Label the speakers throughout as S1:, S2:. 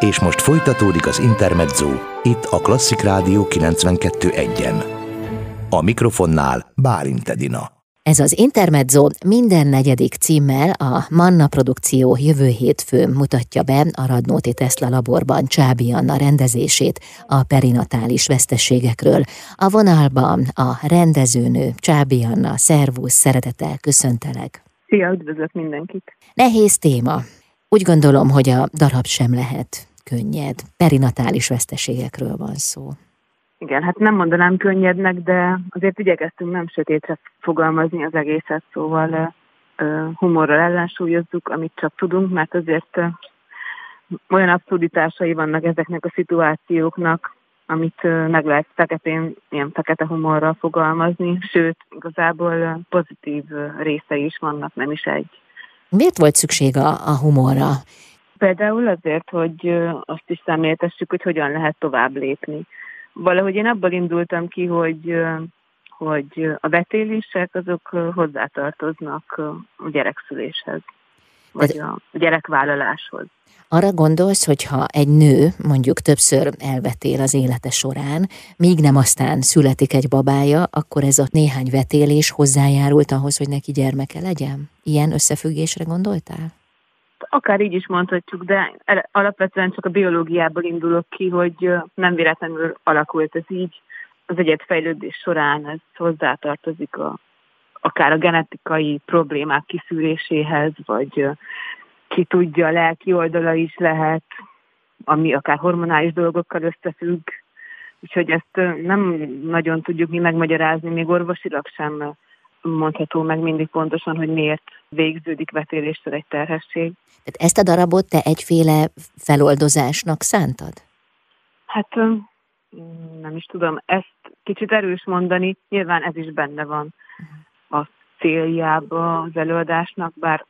S1: És most folytatódik az Intermezzo, itt a Klasszik Rádió 92.1-en. A mikrofonnál Bálint Edina.
S2: Ez az Intermezzo minden negyedik címmel a Manna Produkció jövő hétfőn mutatja be a Radnóti Tesla laborban Csábi Anna rendezését a perinatális veszteségekről. A vonalban a rendezőnő Csábi Anna, szervusz, szeretettel köszöntelek.
S3: Szia, üdvözlök mindenkit!
S2: Nehéz téma. Úgy gondolom, hogy a darab sem lehet könnyed. Perinatális veszteségekről van szó.
S3: Igen, hát nem mondanám könnyednek, de azért igyekeztünk nem sötétre fogalmazni az egészet, szóval humorral ellensúlyozzuk, amit csak tudunk, mert azért olyan abszurditásai vannak ezeknek a szituációknak, amit meg lehet feketén, ilyen fekete humorral fogalmazni, sőt, igazából pozitív részei is vannak, nem is egy.
S2: Miért volt szükség a, a humorra?
S3: Például azért, hogy azt is szemléltessük, hogy hogyan lehet tovább lépni. Valahogy én abból indultam ki, hogy, hogy a betélések azok hozzátartoznak a gyerekszüléshez, vagy a gyerekvállaláshoz.
S2: Arra gondolsz, hogy ha egy nő mondjuk többször elvetél az élete során, míg nem aztán születik egy babája, akkor ez a néhány vetélés hozzájárult ahhoz, hogy neki gyermeke legyen? Ilyen összefüggésre gondoltál?
S3: akár így is mondhatjuk, de alapvetően csak a biológiából indulok ki, hogy nem véletlenül alakult ez így. Az egyetfejlődés során ez hozzátartozik a, akár a genetikai problémák kiszűréséhez, vagy ki tudja, a lelki oldala is lehet, ami akár hormonális dolgokkal összefügg. Úgyhogy ezt nem nagyon tudjuk mi megmagyarázni, még orvosilag sem mondható meg mindig pontosan, hogy miért végződik vetéléssel egy terhesség.
S2: Tehát ezt a darabot te egyféle feloldozásnak szántad?
S3: Hát nem is tudom, ezt kicsit erős mondani, nyilván ez is benne van a céljába az előadásnak, bár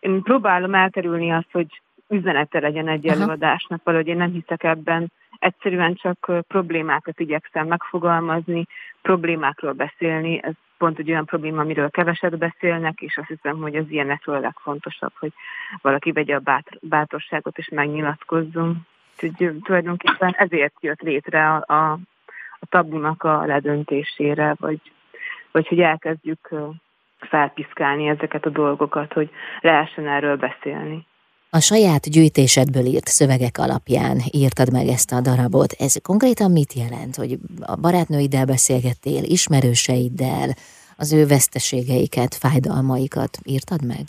S3: én próbálom elkerülni azt, hogy üzenete legyen egy előadásnak, valahogy én nem hiszek ebben, egyszerűen csak problémákat igyekszem megfogalmazni, problémákról beszélni, ez pont egy olyan probléma, amiről keveset beszélnek, és azt hiszem, hogy az ilyenekről a legfontosabb, hogy valaki vegye a bátr, bátorságot és megnyilatkozzon. Úgyhogy tulajdonképpen ezért jött létre a, a, a tabunak a ledöntésére, vagy, vagy hogy elkezdjük felpiszkálni ezeket a dolgokat, hogy lehessen erről beszélni.
S2: A saját gyűjtésedből írt szövegek alapján írtad meg ezt a darabot. Ez konkrétan mit jelent, hogy a barátnőiddel beszélgettél, ismerőseiddel, az ő veszteségeiket, fájdalmaikat írtad meg?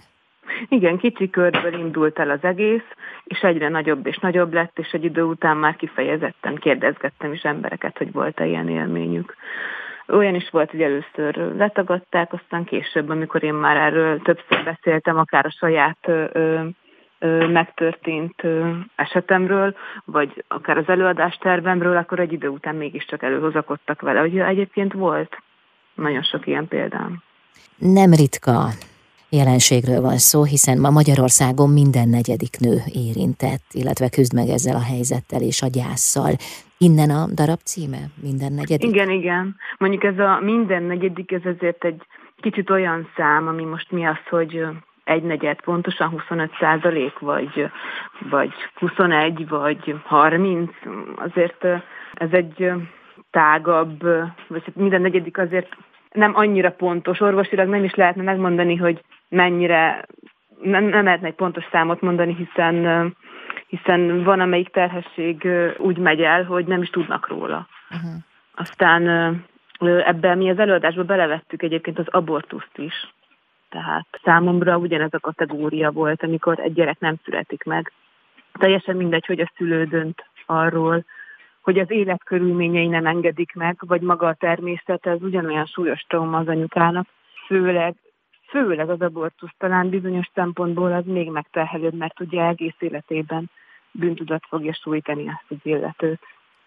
S3: Igen, kicsi körből indult el az egész, és egyre nagyobb és nagyobb lett, és egy idő után már kifejezetten kérdezgettem is embereket, hogy volt-e ilyen élményük. Olyan is volt, hogy először letagadták, aztán később, amikor én már erről többször beszéltem, akár a saját ö, megtörtént esetemről, vagy akár az előadás tervemről, akkor egy idő után mégiscsak előhozakodtak vele, hogy egyébként volt nagyon sok ilyen példám.
S2: Nem ritka jelenségről van szó, hiszen ma Magyarországon minden negyedik nő érintett, illetve küzd meg ezzel a helyzettel és a gyászsal. Innen a darab címe? Minden negyedik?
S3: Igen, igen. Mondjuk ez a minden negyedik, ez azért egy kicsit olyan szám, ami most mi az, hogy egy negyed, pontosan 25 százalék, vagy, vagy 21, vagy 30, azért ez egy tágabb, vagy hát minden negyedik azért nem annyira pontos. Orvosilag nem is lehetne megmondani, hogy mennyire, nem, nem lehetne egy pontos számot mondani, hiszen, hiszen van, amelyik terhesség úgy megy el, hogy nem is tudnak róla. Uh-huh. Aztán ebben mi az előadásba belevettük egyébként az abortuszt is. Tehát számomra ugyanez a kategória volt, amikor egy gyerek nem születik meg. Teljesen mindegy, hogy a szülő dönt arról, hogy az életkörülményei nem engedik meg, vagy maga a természet, ez ugyanolyan súlyos trauma az anyukának, főleg, főleg az abortusz talán bizonyos szempontból az még megterhelőbb, mert ugye egész életében bűntudat fogja sújtani ezt az illetőt.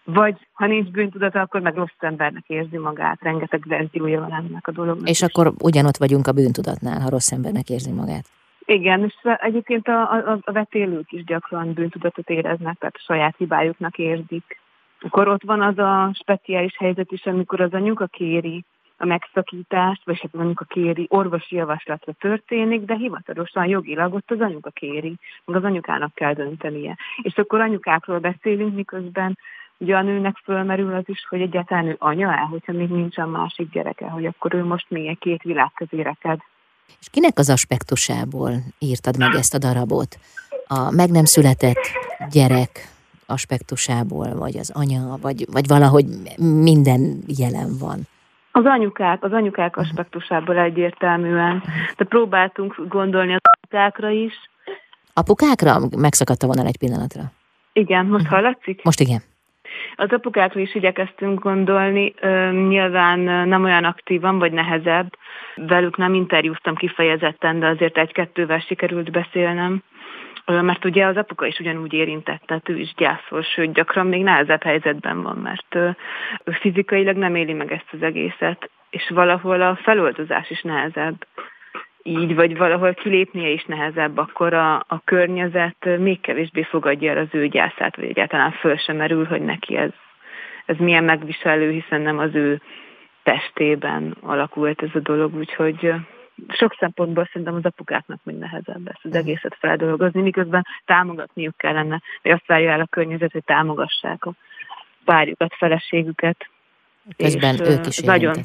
S3: Vagy ha nincs bűntudata, akkor meg rossz embernek érzi magát. Rengeteg verziója van ennek a dolognak.
S2: És akkor ugyanott vagyunk a bűntudatnál, ha rossz embernek érzi magát.
S3: Igen, és egyébként a, a, a vetélők is gyakran bűntudatot éreznek, tehát a saját hibájuknak érzik. Akkor ott van az a speciális helyzet is, amikor az anyuka kéri a megszakítást, vagy hát mondjuk a kéri orvosi javaslatra történik, de hivatalosan jogilag ott az anyuka kéri, meg az anyukának kell döntenie. És akkor anyukákról beszélünk, miközben ugye a nőnek fölmerül az is, hogy egyáltalán ő anya-e, hogyha még nincsen másik gyereke, hogy akkor ő most milyen két világ közé reked.
S2: És kinek az aspektusából írtad meg ezt a darabot? A meg nem született gyerek aspektusából, vagy az anya, vagy, vagy valahogy minden jelen van?
S3: Az anyukák, az anyukák aspektusából egyértelműen. De próbáltunk gondolni az apukákra is.
S2: Apukákra? Megszakadt a vonal egy pillanatra.
S3: Igen, most hallatszik?
S2: Most igen.
S3: Az apukákra is igyekeztünk gondolni, nyilván nem olyan aktívan, vagy nehezebb. Velük nem interjúztam kifejezetten, de azért egy-kettővel sikerült beszélnem. Mert ugye az apuka is ugyanúgy érintett, tehát ő is gyászol, sőt gyakran még nehezebb helyzetben van, mert ő fizikailag nem éli meg ezt az egészet, és valahol a feloldozás is nehezebb. Így, vagy valahol kilépnie is nehezebb, akkor a, a környezet még kevésbé fogadja el az ő gyászát, vagy egyáltalán föl sem merül, hogy neki ez, ez milyen megviselő, hiszen nem az ő testében alakult ez a dolog, úgyhogy sok szempontból szerintem az apukáknak még nehezebb ezt az egészet feldolgozni, miközben támogatniuk kellene, vagy azt várja el a környezet, hogy támogassák a párjukat, feleségüket.
S2: Közben és, ők is nagyon,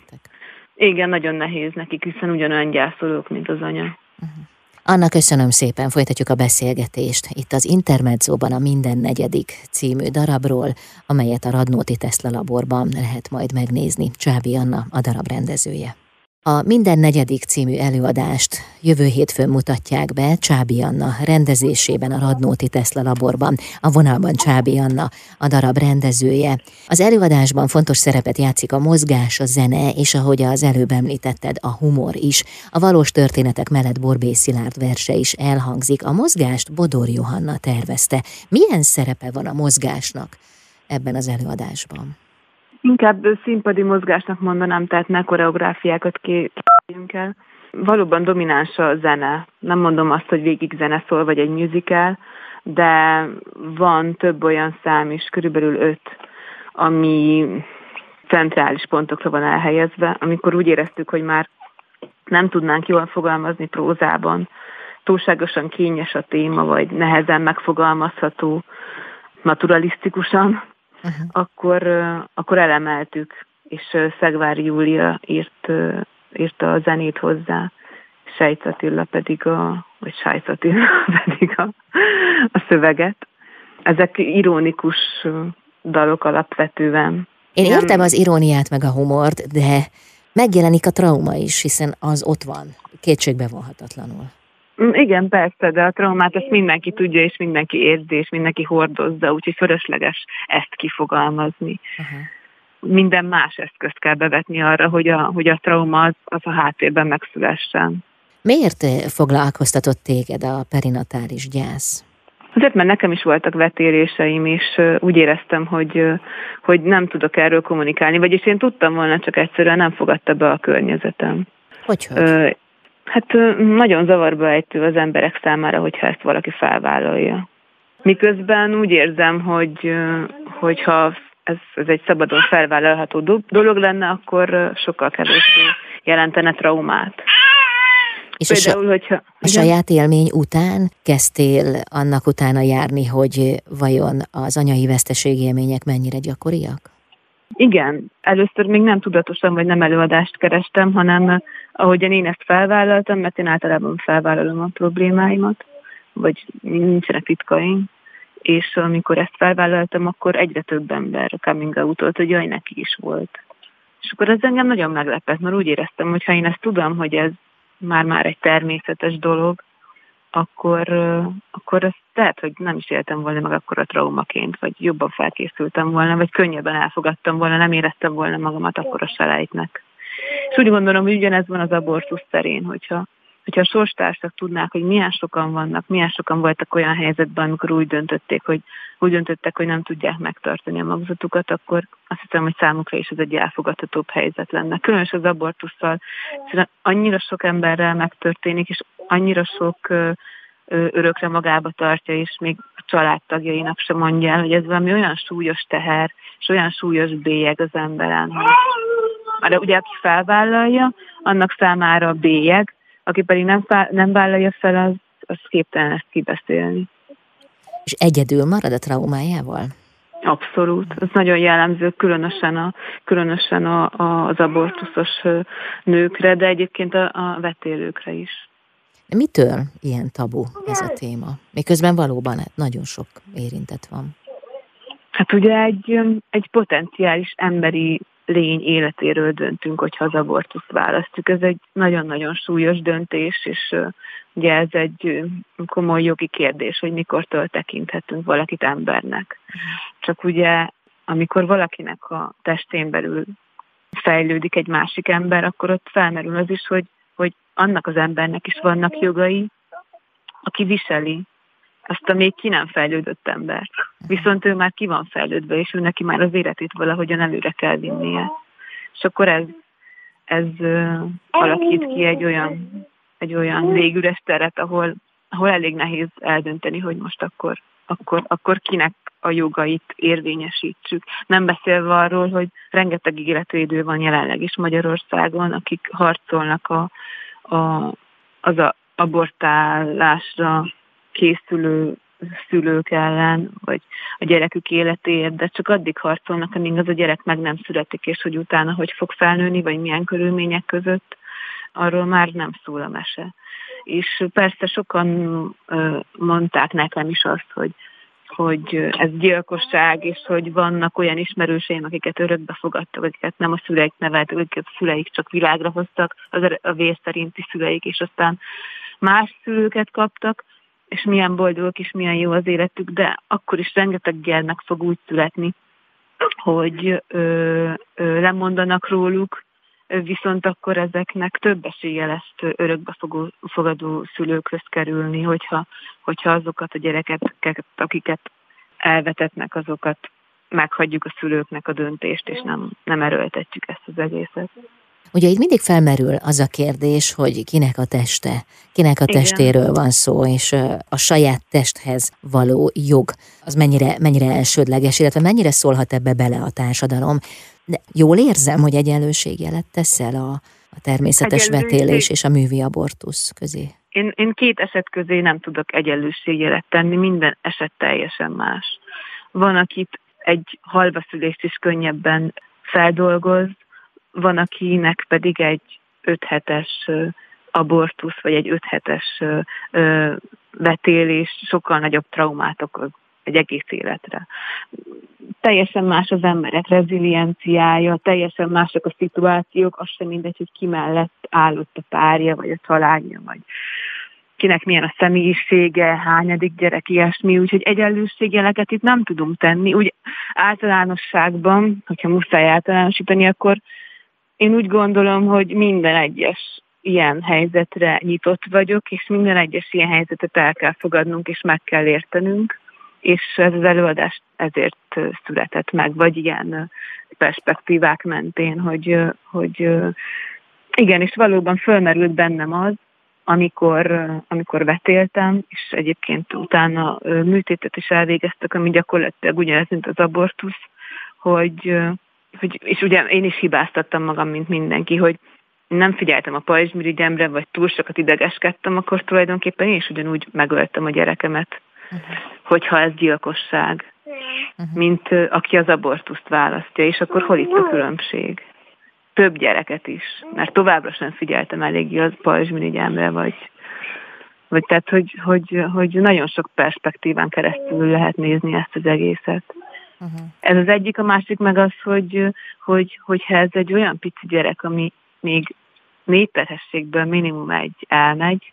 S3: igen, nagyon nehéz nekik, hiszen ugyanolyan gyászolók, mint az anya. Uh-huh.
S2: Anna, köszönöm szépen, folytatjuk a beszélgetést. Itt az Intermedzóban a Minden negyedik című darabról, amelyet a Radnóti Tesla laborban lehet majd megnézni. Csábi Anna, a darab rendezője. A Minden negyedik című előadást jövő hétfőn mutatják be Csábi Anna rendezésében a Radnóti Tesla laborban, a vonalban Csábi Anna, a darab rendezője. Az előadásban fontos szerepet játszik a mozgás, a zene, és ahogy az előbb említetted, a humor is. A valós történetek mellett Borbé Szilárd verse is elhangzik. A mozgást Bodor Johanna tervezte. Milyen szerepe van a mozgásnak ebben az előadásban?
S3: Inkább színpadi mozgásnak mondanám, tehát ne koreográfiákat képzeljünk el. Valóban domináns a zene. Nem mondom azt, hogy végig zene szól, vagy egy musical, de van több olyan szám is, körülbelül öt, ami centrális pontokra van elhelyezve, amikor úgy éreztük, hogy már nem tudnánk jól fogalmazni prózában, túlságosan kényes a téma, vagy nehezen megfogalmazható naturalisztikusan, uh-huh. akkor, akkor elemeltük, és Szegvár Júlia írt, írta a zenét hozzá, Sejc Attila pedig a, vagy Sejc Attila pedig a, a szöveget. Ezek ironikus dalok alapvetően.
S2: Én értem az iróniát meg a humort, de megjelenik a trauma is, hiszen az ott van, kétségbe vonhatatlanul.
S3: Mm, igen, persze, de a traumát ezt mindenki tudja, és mindenki érzi, és mindenki hordozza, úgyhogy fölösleges ezt kifogalmazni. Uh-huh. Minden más eszközt kell bevetni arra, hogy a, hogy a trauma az, az a háttérben megszülessen.
S2: Miért foglalkoztatott téged a perinatális gyász?
S3: Azért, mert nekem is voltak vetéréseim, és úgy éreztem, hogy, hogy nem tudok erről kommunikálni, vagyis én tudtam volna, csak egyszerűen nem fogadta be a környezetem.
S2: Hogy, hogy?
S3: Hát nagyon zavarba ejtő az emberek számára, hogyha ezt valaki felvállalja. Miközben úgy érzem, hogy hogyha ez, ez egy szabadon felvállalható dolog lenne, akkor sokkal kevésbé jelentene traumát.
S2: És Például, a, hogyha, a saját élmény után kezdtél annak utána járni, hogy vajon az anyai veszteség élmények mennyire gyakoriak?
S3: Igen, először még nem tudatosan vagy nem előadást kerestem, hanem ahogyan én ezt felvállaltam, mert én általában felvállalom a problémáimat, vagy nincsenek titkaim, és amikor ezt felvállaltam, akkor egyre több ember coming out hogy jaj, neki is volt. És akkor ez engem nagyon meglepett, mert úgy éreztem, hogy ha én ezt tudom, hogy ez már-már egy természetes dolog, akkor, akkor ezt lehet, hogy nem is éltem volna meg akkor a traumaként, vagy jobban felkészültem volna, vagy könnyebben elfogadtam volna, nem éreztem volna magamat akkor a selejtnek. És úgy gondolom, hogy ugyanez van az abortusz terén, hogyha, hogyha a sorstársak tudnák, hogy milyen sokan vannak, milyen sokan voltak olyan helyzetben, amikor úgy döntötték, hogy úgy döntöttek, hogy nem tudják megtartani a magzatukat, akkor azt hiszem, hogy számukra is ez egy elfogadhatóbb helyzet lenne. Különös az abortusszal, annyira sok emberrel megtörténik, és annyira sok örökre magába tartja, és még a családtagjainak sem mondja el, hogy ez valami olyan súlyos teher, és olyan súlyos bélyeg az emberen, hogy ugye aki felvállalja, annak számára a bélyeg, aki pedig nem, nem vállalja fel, az, az képtelen ezt kibeszélni.
S2: És egyedül marad a traumájával?
S3: Abszolút. Ez nagyon jellemző, különösen, a, különösen a, a, az abortuszos nőkre, de egyébként a, a vetélőkre is.
S2: Mitől ilyen tabu ez a téma? Miközben valóban nagyon sok érintett van.
S3: Hát ugye egy, egy potenciális emberi lény életéről döntünk, hogyha az abortuszt választjuk. Ez egy nagyon-nagyon súlyos döntés, és ugye ez egy komoly jogi kérdés, hogy mikortól tekinthetünk valakit embernek. Csak ugye, amikor valakinek a testén belül fejlődik egy másik ember, akkor ott felmerül az is, hogy, hogy annak az embernek is vannak jogai, aki viseli azt a még ki nem fejlődött ember. Viszont ő már ki van fejlődve, és ő neki már az életét valahogyan előre kell vinnie. És akkor ez, ez alakít ki egy olyan, egy olyan légüres teret, ahol, ahol elég nehéz eldönteni, hogy most akkor, akkor, akkor kinek a jogait érvényesítsük. Nem beszélve arról, hogy rengeteg életvédő van jelenleg is Magyarországon, akik harcolnak a, a, az a abortálásra készülő szülők ellen, vagy a gyerekük életéért, de csak addig harcolnak, amíg az a gyerek meg nem születik, és hogy utána hogy fog felnőni, vagy milyen körülmények között, arról már nem szól a mese. És persze sokan mondták nekem is azt, hogy hogy ez gyilkosság, és hogy vannak olyan ismerőseim, akiket örökbe fogadtak, akiket nem a szüleik neveltek, akiket a szüleik csak világra hoztak, az a vér szerinti szüleik, és aztán más szülőket kaptak, és milyen boldogok, és milyen jó az életük, de akkor is rengeteg gyermek fog úgy születni, hogy ö, ö, lemondanak róluk, viszont akkor ezeknek több esélye lesz örökbefogadó szülőkhöz kerülni, hogyha, hogyha azokat a gyerekeket, akiket elvetetnek, azokat meghagyjuk a szülőknek a döntést, és nem, nem erőltetjük ezt az egészet.
S2: Ugye itt mindig felmerül az a kérdés, hogy kinek a teste, kinek a Igen. testéről van szó, és a saját testhez való jog, az mennyire, mennyire elsődleges, illetve mennyire szólhat ebbe bele a társadalom. De jól érzem, hogy egyenlőségjelet teszel a, a természetes vetélés és a művi abortusz közé.
S3: Én, én két eset közé nem tudok egyenlőségjelet tenni, minden eset teljesen más. Van, akit egy halvaszülést is könnyebben feldolgoz, van, akinek pedig egy öt hetes abortusz, vagy egy öt hetes vetélés sokkal nagyobb traumát okoz egy egész életre. Teljesen más az emberek rezilienciája, teljesen mások a szituációk, az sem mindegy, hogy ki mellett állott a párja, vagy a családja, vagy kinek milyen a személyisége, hányadik gyerek, ilyesmi, úgyhogy egyenlőségjeleket itt nem tudunk tenni. Úgy általánosságban, hogyha muszáj általánosítani, akkor én úgy gondolom, hogy minden egyes ilyen helyzetre nyitott vagyok, és minden egyes ilyen helyzetet el kell fogadnunk, és meg kell értenünk, és ez az előadás ezért született meg, vagy ilyen perspektívák mentén, hogy, hogy igen, és valóban fölmerült bennem az, amikor, amikor vetéltem, és egyébként utána műtétet is elvégeztek, ami gyakorlatilag ugyanez, mint az abortusz, hogy, és ugye én is hibáztattam magam, mint mindenki, hogy nem figyeltem a pajzsmirigyemre, vagy túl sokat idegeskedtem, akkor tulajdonképpen én is ugyanúgy megöltem a gyerekemet, uh-huh. hogyha ez gyilkosság, uh-huh. mint aki az abortuszt választja, és akkor hol itt a különbség? Több gyereket is, mert továbbra sem figyeltem eléggé az pajzsmirigyemre, vagy, vagy tehát, hogy, hogy, hogy nagyon sok perspektíván keresztül lehet nézni ezt az egészet. Uh-huh. Ez az egyik, a másik meg az, hogy, hogy, hogyha ez egy olyan pici gyerek, ami még négy terhességből minimum egy elmegy,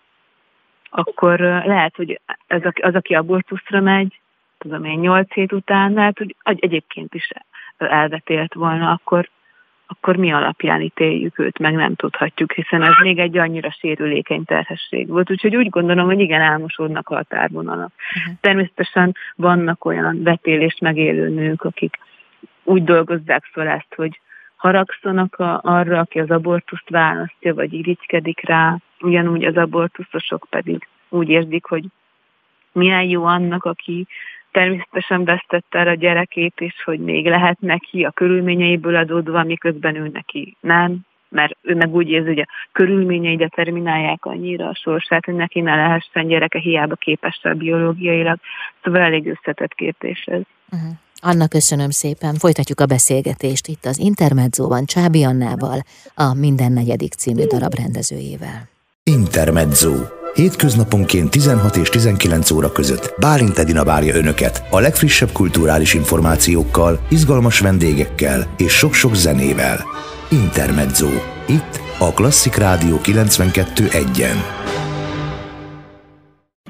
S3: akkor lehet, hogy az, az aki abortuszra megy, tudom én, nyolc hét után, lehet, hogy egyébként is elvetélt volna, akkor akkor mi alapján ítéljük őt, meg nem tudhatjuk, hiszen ez még egy annyira sérülékeny terhesség volt. Úgyhogy úgy gondolom, hogy igen, elmosódnak a határvonalak. Uh-huh. Természetesen vannak olyan vetélést megélő nők, akik úgy dolgozzák fel ezt, hogy haragszanak a, arra, aki az abortuszt választja, vagy irigykedik rá, ugyanúgy az abortuszosok pedig úgy érzik, hogy milyen jó annak, aki természetesen vesztette el a gyerekét is, hogy még lehet neki a körülményeiből adódva, miközben ő neki nem, mert ő meg úgy érzi, hogy a körülményei determinálják annyira a sorsát, hogy neki ne lehessen gyereke, hiába képes a biológiailag. Szóval elég összetett kérdés ez.
S2: Uh-huh. Anna, köszönöm szépen. Folytatjuk a beszélgetést itt az Intermedzóban Csábi Annával, a Minden negyedik című darab rendezőjével.
S1: Intermezzo. Hétköznaponként 16 és 19 óra között Bálint Edina várja Önöket a legfrissebb kulturális információkkal, izgalmas vendégekkel és sok-sok zenével. Intermezzo. Itt a Klasszik Rádió 92.1-en.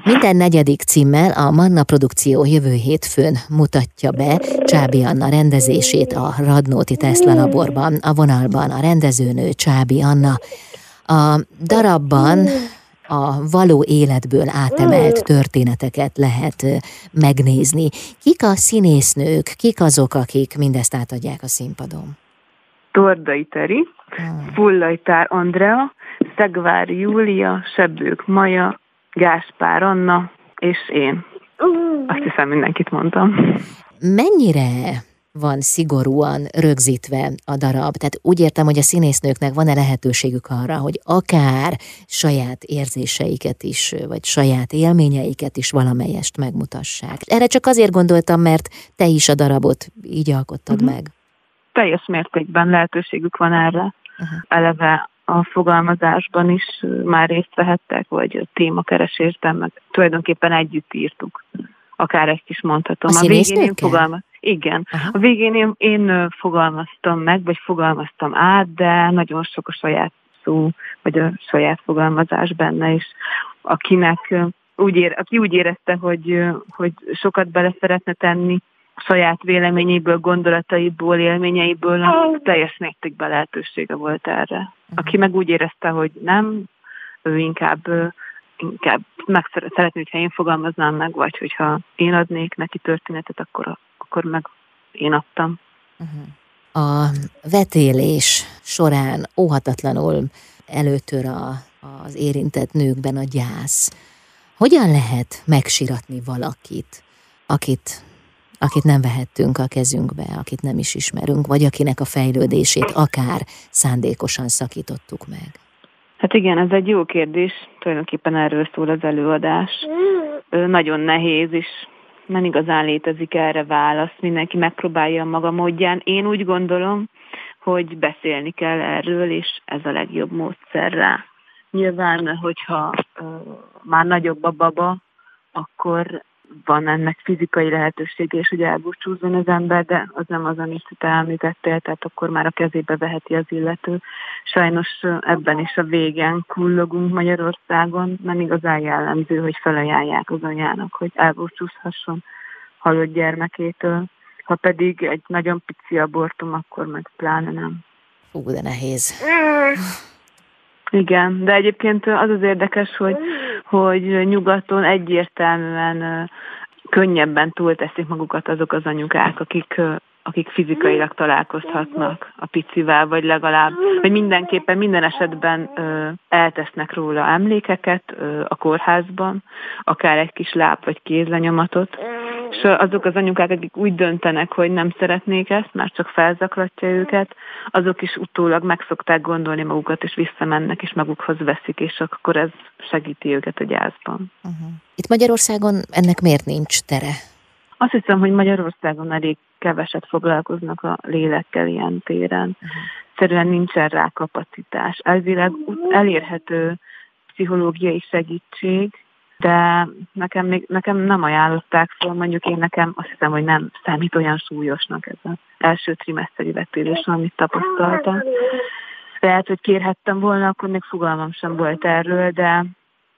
S2: Minden negyedik címmel a Manna Produkció jövő hétfőn mutatja be Csábi Anna rendezését a Radnóti Tesla laborban, a vonalban a rendezőnő Csábi Anna. A darabban a való életből átemelt történeteket lehet megnézni. Kik a színésznők, kik azok, akik mindezt átadják a színpadon?
S3: Tordai Teri, hmm. Fullajtár Andrea, Szegvár Júlia, Sebbők Maja, Gáspár Anna és én. Azt hiszem mindenkit mondtam.
S2: Mennyire van szigorúan rögzítve a darab. Tehát úgy értem, hogy a színésznőknek van-e lehetőségük arra, hogy akár saját érzéseiket is, vagy saját élményeiket is valamelyest megmutassák. Erre csak azért gondoltam, mert te is a darabot így alkottad uh-huh. meg.
S3: Teljes mértékben lehetőségük van erre. Uh-huh. Eleve a fogalmazásban is már részt vehettek, vagy a témakeresésben, meg tulajdonképpen együtt írtuk. Akár ezt is mondhatom.
S2: A, a végén én
S3: fogalmaz, igen. Aha. A végén én, én fogalmaztam meg, vagy fogalmaztam át, de nagyon sok a saját szó, vagy a saját fogalmazás benne is, akinek úgy ér, aki úgy érezte, hogy, hogy sokat bele szeretne tenni saját véleményéből, gondolataiból, élményeiből, teljes mértékben lehetősége volt erre. Aki meg úgy érezte, hogy nem, ő inkább inkább meg szeretné, hogyha én fogalmaznám meg, vagy hogyha én adnék neki történetet, akkor akkor meg én adtam.
S2: Uh-huh. A vetélés során óhatatlanul előtör a, az érintett nőkben a gyász. Hogyan lehet megsiratni valakit, akit, akit nem vehettünk a kezünkbe, akit nem is ismerünk, vagy akinek a fejlődését akár szándékosan szakítottuk meg?
S3: Hát igen, ez egy jó kérdés. Tulajdonképpen erről szól az előadás. Nagyon nehéz is nem igazán létezik erre válasz, mindenki megpróbálja maga módján. Én úgy gondolom, hogy beszélni kell erről, és ez a legjobb módszer rá. Nyilván, hogyha uh, már nagyobb a baba, akkor van ennek fizikai lehetősége is, hogy elbúcsúzzon az ember, de az nem az, amit te említettél, tehát akkor már a kezébe veheti az illető. Sajnos ebben is a végen kullogunk Magyarországon, nem igazán jellemző, hogy felajánlják az anyának, hogy elbúcsúzhasson halott gyermekétől. Ha pedig egy nagyon pici abortum, akkor meg pláne nem.
S2: Ú, de nehéz.
S3: Igen, de egyébként az az érdekes, hogy, hogy nyugaton egyértelműen könnyebben túlteszik magukat azok az anyukák, akik, akik fizikailag találkozhatnak a picivel, vagy legalább, vagy mindenképpen minden esetben ö, eltesznek róla emlékeket ö, a kórházban, akár egy kis láb vagy kézlenyomatot, és azok az anyukák, akik úgy döntenek, hogy nem szeretnék ezt, már csak felzaklatja őket, azok is utólag meg szokták gondolni magukat, és visszamennek, és magukhoz veszik, és akkor ez segíti őket a gyászban.
S2: Uh-huh. Itt Magyarországon ennek miért nincs tere?
S3: Azt hiszem, hogy Magyarországon elég keveset foglalkoznak a lélekkel ilyen téren. Uh-huh. Nincsen rá kapacitás. Elvileg elérhető pszichológiai segítség, de nekem, még, nekem nem ajánlották fel, mondjuk én nekem azt hiszem, hogy nem számít olyan súlyosnak ez az első trimeszteri vetélés, amit tapasztaltam. Lehet, hogy kérhettem volna, akkor még fogalmam sem volt erről, de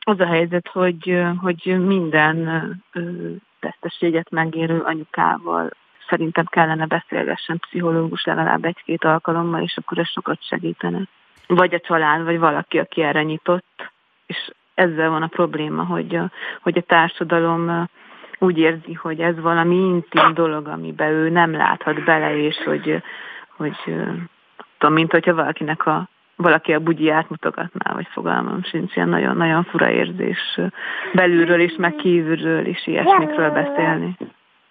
S3: az a helyzet, hogy, hogy minden tesztességet megérő anyukával szerintem kellene beszélgessen pszichológus legalább egy-két alkalommal, és akkor ez sokat segítene. Vagy a család, vagy valaki, aki erre nyitott, és ezzel van a probléma, hogy a, hogy a társadalom úgy érzi, hogy ez valami intim dolog, amiben ő nem láthat bele, és hogy, hogy tudom, mint hogyha valakinek a valaki a bugyját mutogatná, vagy fogalmam sincs, ilyen nagyon-nagyon fura érzés belülről is, meg kívülről is ilyesmikről beszélni.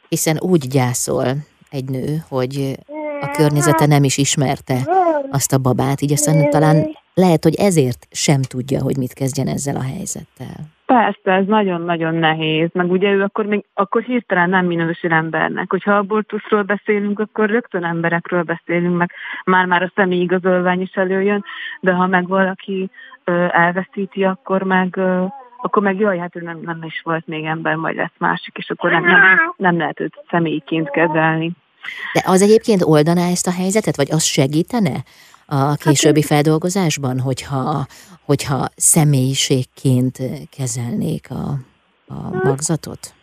S2: Hiszen úgy gyászol egy nő, hogy a környezete nem is ismerte azt a babát, így aztán talán lehet, hogy ezért sem tudja, hogy mit kezdjen ezzel a helyzettel.
S3: Persze, ez nagyon-nagyon nehéz, meg ugye ő akkor még akkor hirtelen nem minősül embernek. Hogyha abortuszról beszélünk, akkor rögtön emberekről beszélünk, meg már-már a személyi igazolvány is előjön, de ha meg valaki ö, elveszíti, akkor meg ö, akkor meg jaj, hát ő nem, nem is volt még ember, majd lesz másik, és akkor nem, nem, nem lehet őt személyiként kezelni.
S2: De az egyébként oldaná ezt a helyzetet, vagy az segítene a későbbi hát feldolgozásban, hogyha, hogyha személyiségként kezelnék a, a magzatot?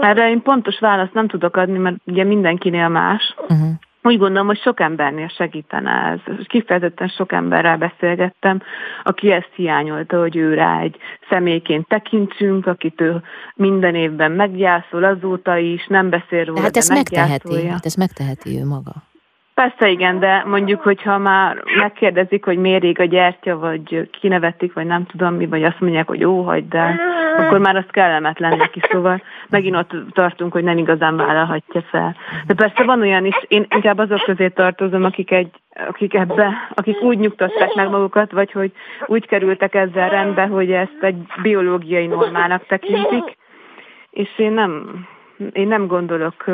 S3: Erre én pontos választ nem tudok adni, mert ugye mindenkinél más. Uh-huh úgy gondolom, hogy sok embernél segítene ez. Kifejezetten sok emberrel beszélgettem, aki ezt hiányolta, hogy ő rá egy személyként tekintsünk, akit ő minden évben meggyászol azóta is, nem beszél róla,
S2: hát ezt megteheti, hát ezt megteheti ő maga.
S3: Persze igen, de mondjuk, hogyha már megkérdezik, hogy miért ég a gyertya, vagy kinevetik, vagy nem tudom mi, vagy azt mondják, hogy ó, hagyd el, akkor már az kellemetlen neki, szóval megint ott tartunk, hogy nem igazán vállalhatja fel. De persze van olyan is, én inkább azok közé tartozom, akik, egy, akik ebbe, akik úgy nyugtatták meg magukat, vagy hogy úgy kerültek ezzel rendbe, hogy ezt egy biológiai normának tekintik, és én nem, én nem gondolok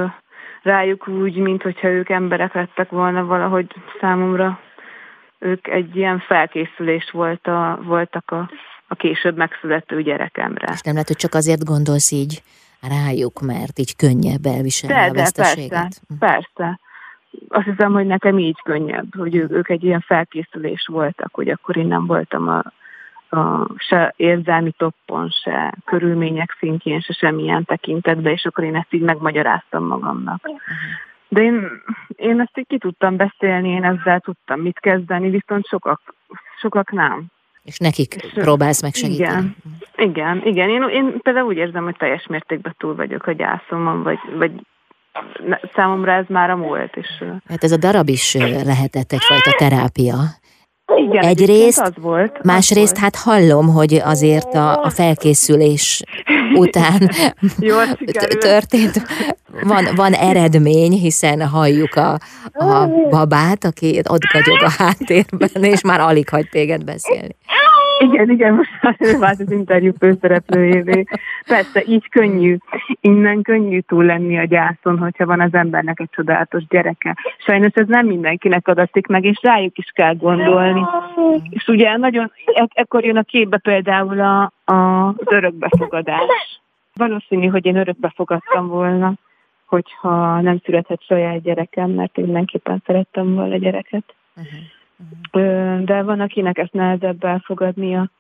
S3: rájuk úgy, mint hogyha ők emberek lettek volna valahogy számomra. Ők egy ilyen felkészülés volt a, voltak a, a később megszülető gyerekemre.
S2: És nem lehet, hogy csak azért gondolsz így rájuk, mert így könnyebb elviselni de, a veszteséget?
S3: De persze, hm. persze. Azt hiszem, hogy nekem így könnyebb, hogy ők, ők egy ilyen felkészülés voltak, hogy akkor én nem voltam a, a, se érzelmi toppon, se körülmények szintjén, se semmilyen tekintetben, és akkor én ezt így megmagyaráztam magamnak. De én, én ezt így ki tudtam beszélni, én ezzel tudtam mit kezdeni, viszont sokak, sokak nem.
S2: És nekik és, próbálsz meg segíteni.
S3: Igen, igen, igen. Én, én például úgy érzem, hogy teljes mértékben túl vagyok a gyászomon, vagy, vagy számomra ez már a múlt. És...
S2: Hát ez a darab is lehetett egyfajta terápia,
S3: igen,
S2: Egyrészt,
S3: az volt,
S2: másrészt
S3: az
S2: hát hallom, hogy azért a, a felkészülés után történt, van, van eredmény, hiszen halljuk a, a babát, aki ott gagyog a háttérben, és már alig hagy téged beszélni.
S3: Igen, igen, most már vált az interjú főszereplőjévé. Persze, így könnyű, innen könnyű túl lenni a gyászon, hogyha van az embernek egy csodálatos gyereke. Sajnos ez nem mindenkinek adatik meg, és rájuk is kell gondolni. És ugye nagyon, e- ekkor jön a képbe például a, a, az örökbefogadás. Valószínű, hogy én örökbe fogadtam volna, hogyha nem született saját gyerekem, mert mindenképpen szerettem volna gyereket. Uh-huh. De van, akinek ezt nehezebb elfogadnia.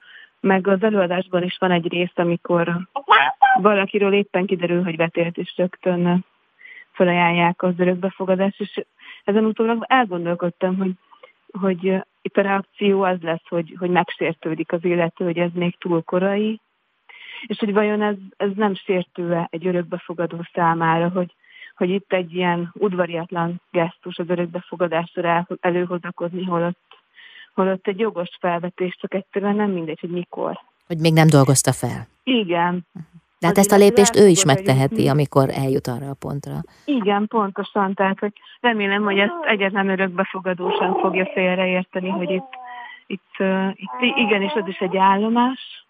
S3: Meg az előadásban is van egy rész, amikor valakiről éppen kiderül, hogy vetélt, és rögtön felajánlják az örökbefogadást, és ezen utólag elgondolkodtam, hogy, hogy itt a reakció az lesz, hogy, hogy megsértődik az illető, hogy ez még túl korai, és hogy vajon ez, ez nem sértő egy örökbefogadó számára, hogy, hogy itt egy ilyen udvariatlan gesztus az örökbefogadásra előhozakodni, holott, holott egy jogos felvetés, csak egyszerűen nem mindegy, hogy mikor.
S2: Hogy még nem dolgozta fel.
S3: Igen.
S2: De hát ezt a lépést ő is megteheti, amikor eljut arra a pontra.
S3: Igen, pontosan. Tehát, hogy remélem, hogy ezt egyetlen örökbefogadósan fogja félreérteni, hogy itt, itt, itt igenis az is egy állomás,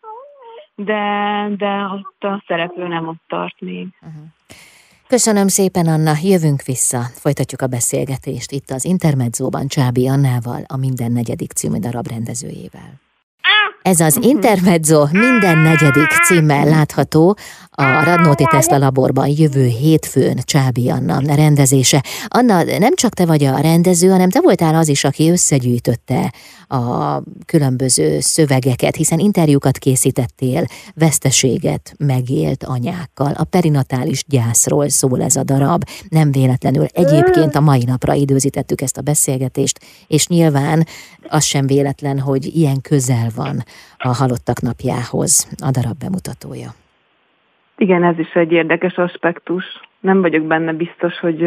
S3: de, de ott a szereplő nem ott tart még. Uh-huh.
S2: Köszönöm szépen, Anna, jövünk vissza. Folytatjuk a beszélgetést itt az Intermedzóban Csábi Annával, a Minden negyedik című darab rendezőjével. Ez az Intermezzo minden negyedik címmel látható a Radnóti Tesla laborban jövő hétfőn Csábi Anna rendezése. Anna, nem csak te vagy a rendező, hanem te voltál az is, aki összegyűjtötte a különböző szövegeket, hiszen interjúkat készítettél, veszteséget megélt anyákkal. A perinatális gyászról szól ez a darab. Nem véletlenül egyébként a mai napra időzítettük ezt a beszélgetést, és nyilván az sem véletlen, hogy ilyen közel van a halottak napjához a darab bemutatója.
S3: Igen, ez is egy érdekes aspektus. Nem vagyok benne biztos, hogy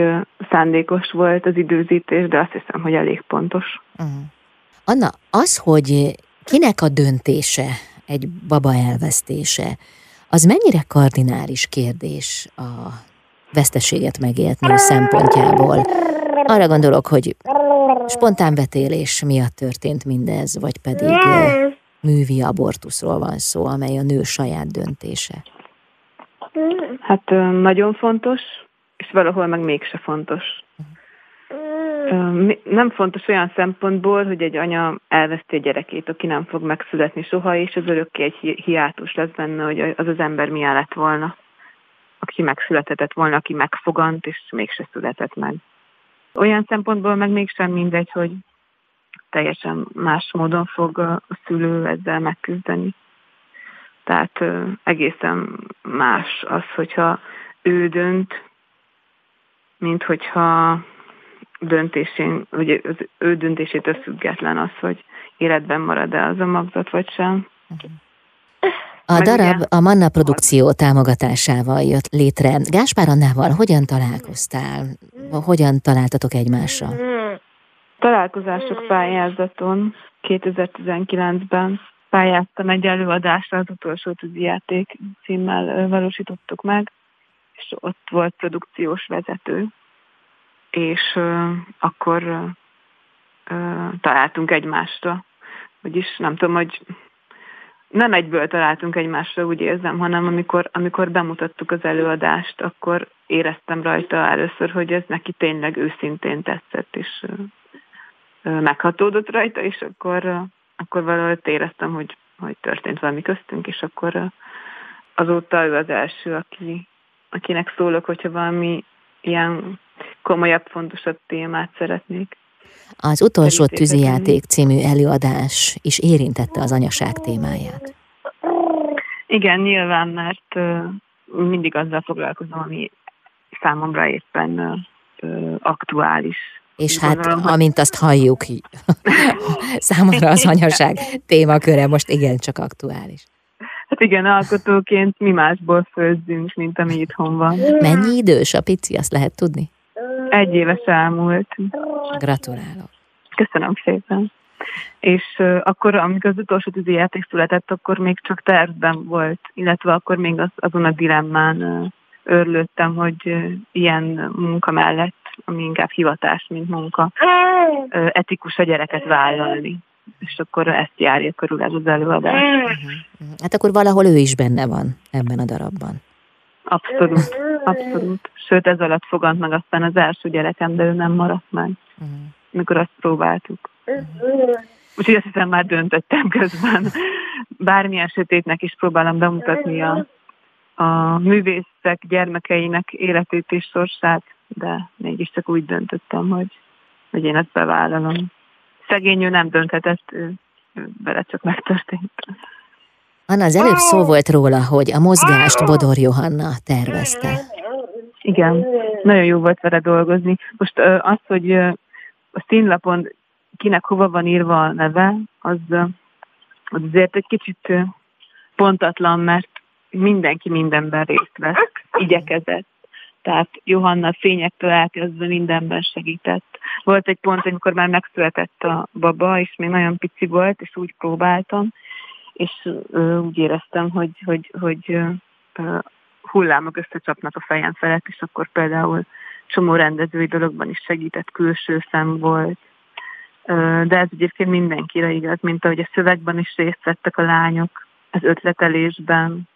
S3: szándékos volt az időzítés, de azt hiszem, hogy elég pontos. Uh-huh.
S2: Anna, az, hogy kinek a döntése egy baba elvesztése, az mennyire kardinális kérdés a veszteséget megélt nő szempontjából. Arra gondolok, hogy spontán betélés miatt történt mindez, vagy pedig művi abortuszról van szó, amely a nő saját döntése.
S3: Hát nagyon fontos, és valahol meg mégse fontos. Nem fontos olyan szempontból, hogy egy anya elveszti a gyerekét, aki nem fog megszületni soha, és az örökké egy hiátus lesz benne, hogy az az ember milyen lett volna, aki megszületett volna, aki megfogant, és mégse született meg. Olyan szempontból meg mégsem mindegy, hogy teljesen más módon fog a szülő ezzel megküzdeni. Tehát egészen más az, hogyha ő dönt, mint hogyha döntésén, ugye az ő döntésétől független az, hogy életben marad-e az a magzat, vagy sem.
S2: A darab a Manna produkció támogatásával jött létre. Gáspár Annával hogyan találkoztál? Hogyan találtatok egymásra?
S3: Találkozások pályázaton 2019-ben pályáztam egy előadásra, az utolsó játék címmel valósítottuk meg, és ott volt produkciós vezető, és akkor találtunk egymásra. Vagyis nem tudom, hogy nem egyből találtunk egymásra, úgy érzem, hanem amikor, amikor bemutattuk az előadást, akkor éreztem rajta először, hogy ez neki tényleg őszintén tetszett, és meghatódott rajta, és akkor, akkor valahogy éreztem, hogy, hogy történt valami köztünk, és akkor azóta ő az első, aki, akinek szólok, hogyha valami ilyen komolyabb, fontosabb témát szeretnék.
S2: Az utolsó tűzijáték című előadás is érintette az anyaság témáját.
S3: Igen, nyilván, mert mindig azzal foglalkozom, ami számomra éppen aktuális.
S2: És hát, Gondolom, amint azt halljuk, számomra az anyaság témaköre most igencsak aktuális.
S3: Hát igen, alkotóként mi másból főzzünk, mint ami itthon van.
S2: Mennyi idős a pici, azt lehet tudni?
S3: Egy éves elmúlt.
S2: Gratulálok.
S3: Köszönöm szépen. És uh, akkor, amikor az utolsó tűzi játék született, akkor még csak tervben volt, illetve akkor még az, azon a dilemmán uh, örlődtem, hogy uh, ilyen munka mellett, ami inkább hivatás, mint munka, uh, etikus a gyereket vállalni. És akkor ezt járja körül ez az előadás.
S2: Hát akkor valahol ő is benne van ebben a darabban.
S3: Abszolút, abszolút. Sőt, ez alatt fogant meg aztán az első gyerekem, de ő nem maradt meg, mikor azt próbáltuk. Uh-huh. Úgyhogy azt hiszem már döntöttem közben. Bármilyen sötétnek is próbálom bemutatni a, a művészek gyermekeinek életét és sorsát, de mégiscsak úgy döntöttem, hogy, hogy én ezt bevállalom. Szegényű nem dönthetett, ő, ő vele csak megtörtént.
S2: Anna, az előbb szó volt róla, hogy a mozgást Bodor Johanna tervezte.
S3: Igen, nagyon jó volt vele dolgozni. Most az, hogy a színlapon kinek hova van írva a neve, az, az azért egy kicsit pontatlan, mert mindenki mindenben részt vesz, igyekezett. Tehát Johanna fényektől elkezdve mindenben segített. Volt egy pont, amikor már megszületett a baba, és még nagyon pici volt, és úgy próbáltam, és úgy éreztem, hogy, hogy, hogy hullámok összecsapnak a fejem felett, és akkor például csomó rendezői dologban is segített, külső szem volt. De ez egyébként mindenkire igaz, mint ahogy a szövegben is részt vettek a lányok, az ötletelésben,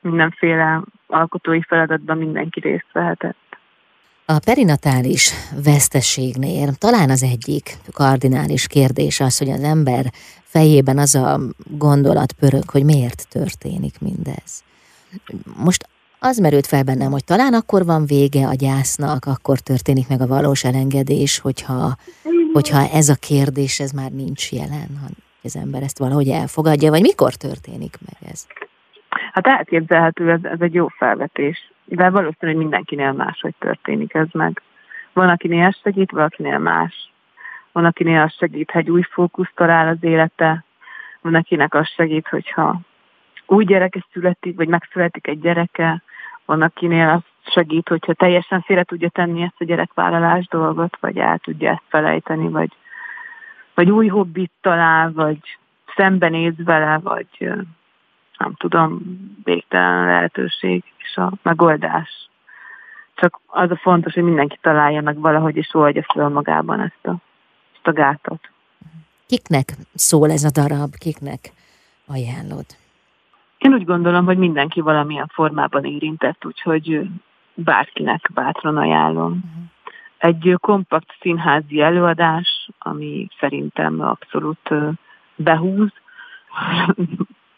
S3: mindenféle alkotói feladatban mindenki részt vehetett.
S2: A perinatális veszteségnél talán az egyik kardinális kérdés az, hogy az ember fejében az a gondolat pörög, hogy miért történik mindez. Most az merült fel bennem, hogy talán akkor van vége a gyásznak, akkor történik meg a valós elengedés, hogyha, hogyha ez a kérdés, ez már nincs jelen, ha az ember ezt valahogy elfogadja, vagy mikor történik meg ez?
S3: Hát elképzelhető, ez, ez egy jó felvetés, de valószínű, hogy mindenkinél máshogy történik ez meg. Van, akinél ez segít, valakinél más. Van, akinél az segít, hogy új fókusz talál az élete, van, akinek az segít, hogyha új gyereke születik, vagy megszületik egy gyereke, van, akinél az segít, hogyha teljesen félre tudja tenni ezt a gyerekvállalás dolgot, vagy el tudja ezt felejteni, vagy, vagy új hobbit talál, vagy szembenéz vele, vagy nem tudom, végtelen lehetőség és a megoldás csak az a fontos, hogy mindenki találja meg valahogy, és oldja fel magában ezt a, ezt a gátot.
S2: Kiknek szól ez a darab, kiknek ajánlod?
S3: Én úgy gondolom, hogy mindenki valamilyen formában érintett, úgyhogy bárkinek bátran ajánlom. Uh-huh. Egy kompakt színházi előadás, ami szerintem abszolút behúz.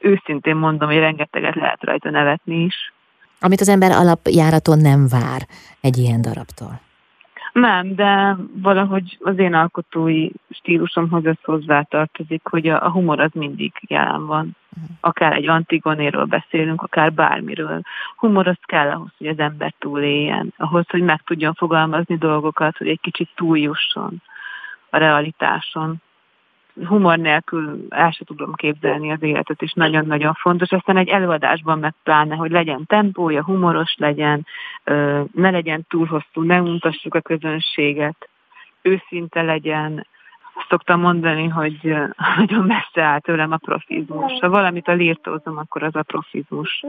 S3: Őszintén mondom, hogy rengeteget lehet rajta nevetni is.
S2: Amit az ember alapjáraton nem vár egy ilyen darabtól.
S3: Nem, de valahogy az én alkotói stílusomhoz ez hozzátartozik, hogy a, a humor az mindig jelen van. Akár egy antigonéről beszélünk, akár bármiről. Humor az kell ahhoz, hogy az ember túléljen, ahhoz, hogy meg tudjon fogalmazni dolgokat, hogy egy kicsit túljusson a realitáson humor nélkül el sem tudom képzelni az életet, és nagyon-nagyon fontos. Aztán egy előadásban meg pláne, hogy legyen tempója, humoros legyen, ne legyen túl hosszú, ne untassuk a közönséget, őszinte legyen. Szoktam mondani, hogy nagyon messze áll tőlem a profizmus. Ha valamit a lírtózom, akkor az a profizmus.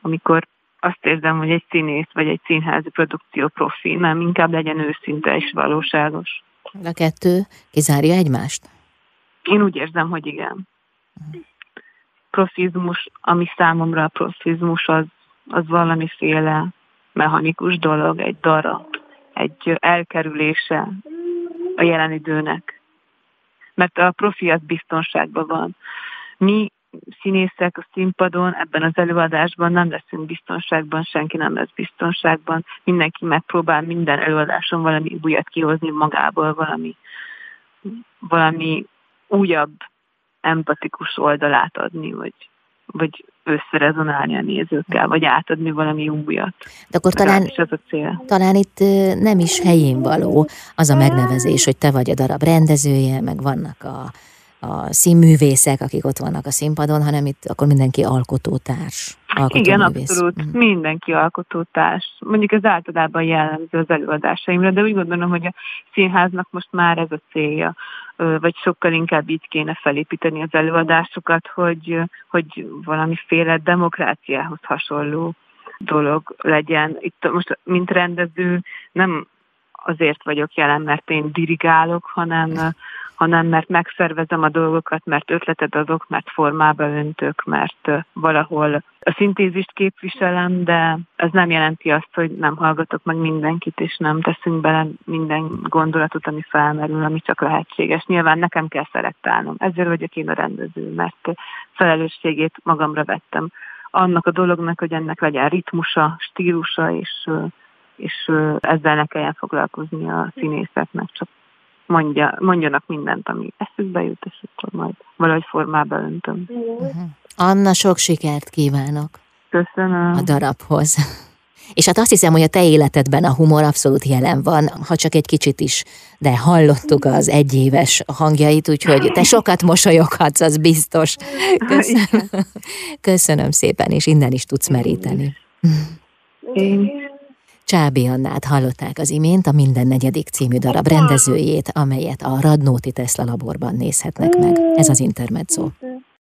S3: Amikor azt érzem, hogy egy színész vagy egy színházi produkció profi, nem inkább legyen őszinte és valóságos.
S2: A kettő kizárja egymást?
S3: Én úgy érzem, hogy igen. Profizmus, ami számomra a profizmus, az, az valamiféle mechanikus dolog, egy dara, egy elkerülése a jelen időnek. Mert a profi az biztonságban van. Mi színészek a színpadon, ebben az előadásban nem leszünk biztonságban, senki nem lesz biztonságban, mindenki megpróbál minden előadáson valami újat kihozni magából, valami, valami újabb empatikus oldalát adni, vagy, vagy összerezonálni a nézőkkel, vagy átadni valami újat.
S2: De akkor talán, ez a cél. talán itt nem is helyén való az a megnevezés, hogy te vagy a darab rendezője, meg vannak a, a színművészek, akik ott vannak a színpadon, hanem itt akkor mindenki alkotótárs.
S3: Igen, abszolút. Mm. Mindenki alkotótárs. Mondjuk ez általában jellemző az előadásaimra, de úgy gondolom, hogy a színháznak most már ez a célja, vagy sokkal inkább így kéne felépíteni az előadásokat, hogy, hogy valamiféle demokráciához hasonló dolog legyen. Itt most, mint rendező, nem azért vagyok jelen, mert én dirigálok, hanem hanem mert megszervezem a dolgokat, mert ötletet adok, mert formába öntök, mert valahol a szintézist képviselem, de ez nem jelenti azt, hogy nem hallgatok meg mindenkit, és nem teszünk bele minden gondolatot, ami felmerül, ami csak lehetséges. Nyilván nekem kell szelektálnom. Ezzel vagyok én a rendező, mert felelősségét magamra vettem annak a dolognak, hogy ennek legyen ritmusa, stílusa, és, és ezzel ne kelljen foglalkozni a színészeknek, csak mondja, mondjanak mindent, ami eszükbe jut, és akkor majd valahogy formába öntöm. Uh-huh.
S2: Anna, sok sikert kívánok!
S3: Köszönöm!
S2: A darabhoz. És hát azt hiszem, hogy a te életedben a humor abszolút jelen van, ha csak egy kicsit is, de hallottuk az egyéves hangjait, úgyhogy te sokat mosolyoghatsz, az biztos. Köszönöm, Köszönöm szépen, és innen is tudsz meríteni.
S3: Én
S2: Csábi Annát hallották az imént, a Minden negyedik című darab rendezőjét, amelyet a Radnóti Tesla laborban nézhetnek meg. Ez az Intermezzo.